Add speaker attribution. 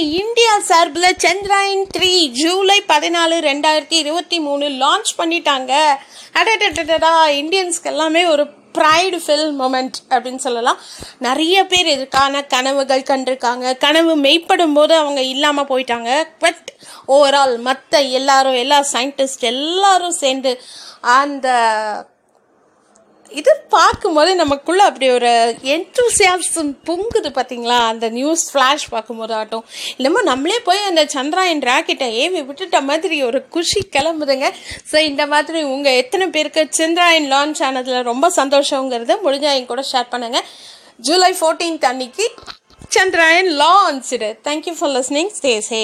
Speaker 1: India சார்பில் Chandrayaan three July பதினாலு ரெண்டாயிரத்தி இருபத்தி மூணு லான்ச் பண்ணிட்டாங்க. அடடடடா இந்தியன்ஸ்க்கு எல்லாமே ஒரு ப்ரைடு ஃபில் மொமெண்ட் அப்படின்னு சொல்லலாம். நிறைய பேர் இதுக்கான கனவுகள் கண்டிருக்காங்க. கனவு மெய்ப்படும் போது அவங்க இல்லாமல் போயிட்டாங்க. பட் ஓவரால் மற்ற எல்லாரும் எல்லா சயின்டிஸ்ட் எல்லாரும் சேர்ந்து அந்த இது பார்க்கும்போது நமக்குள்ளே அப்படி ஒரு என்ட்ரூசியாசம் பொங்குது பார்த்தீங்களா அந்த நியூஸ் ஃப்ளாஷ் பார்க்கும்போது ஆட்டும் இல்லைமோ நம்மளே போய் அந்த சந்திராயன் ராக்கெட்டை ஏவி விட்டுட்ட மாதிரி ஒரு குஷி கிளம்புதுங்க. ஸோ இந்த மாதிரி உங்கள் எத்தனை பேருக்கு சந்திராயன் லான்ச் ஆனதில் ரொம்ப சந்தோஷங்கிறத முடிஞ்சா என் கூட ஷேர் பண்ணுங்க. ஜூலை ஃபோர்டீன்த் அன்னைக்கு Chandrayaan launch thank you for listening stay safe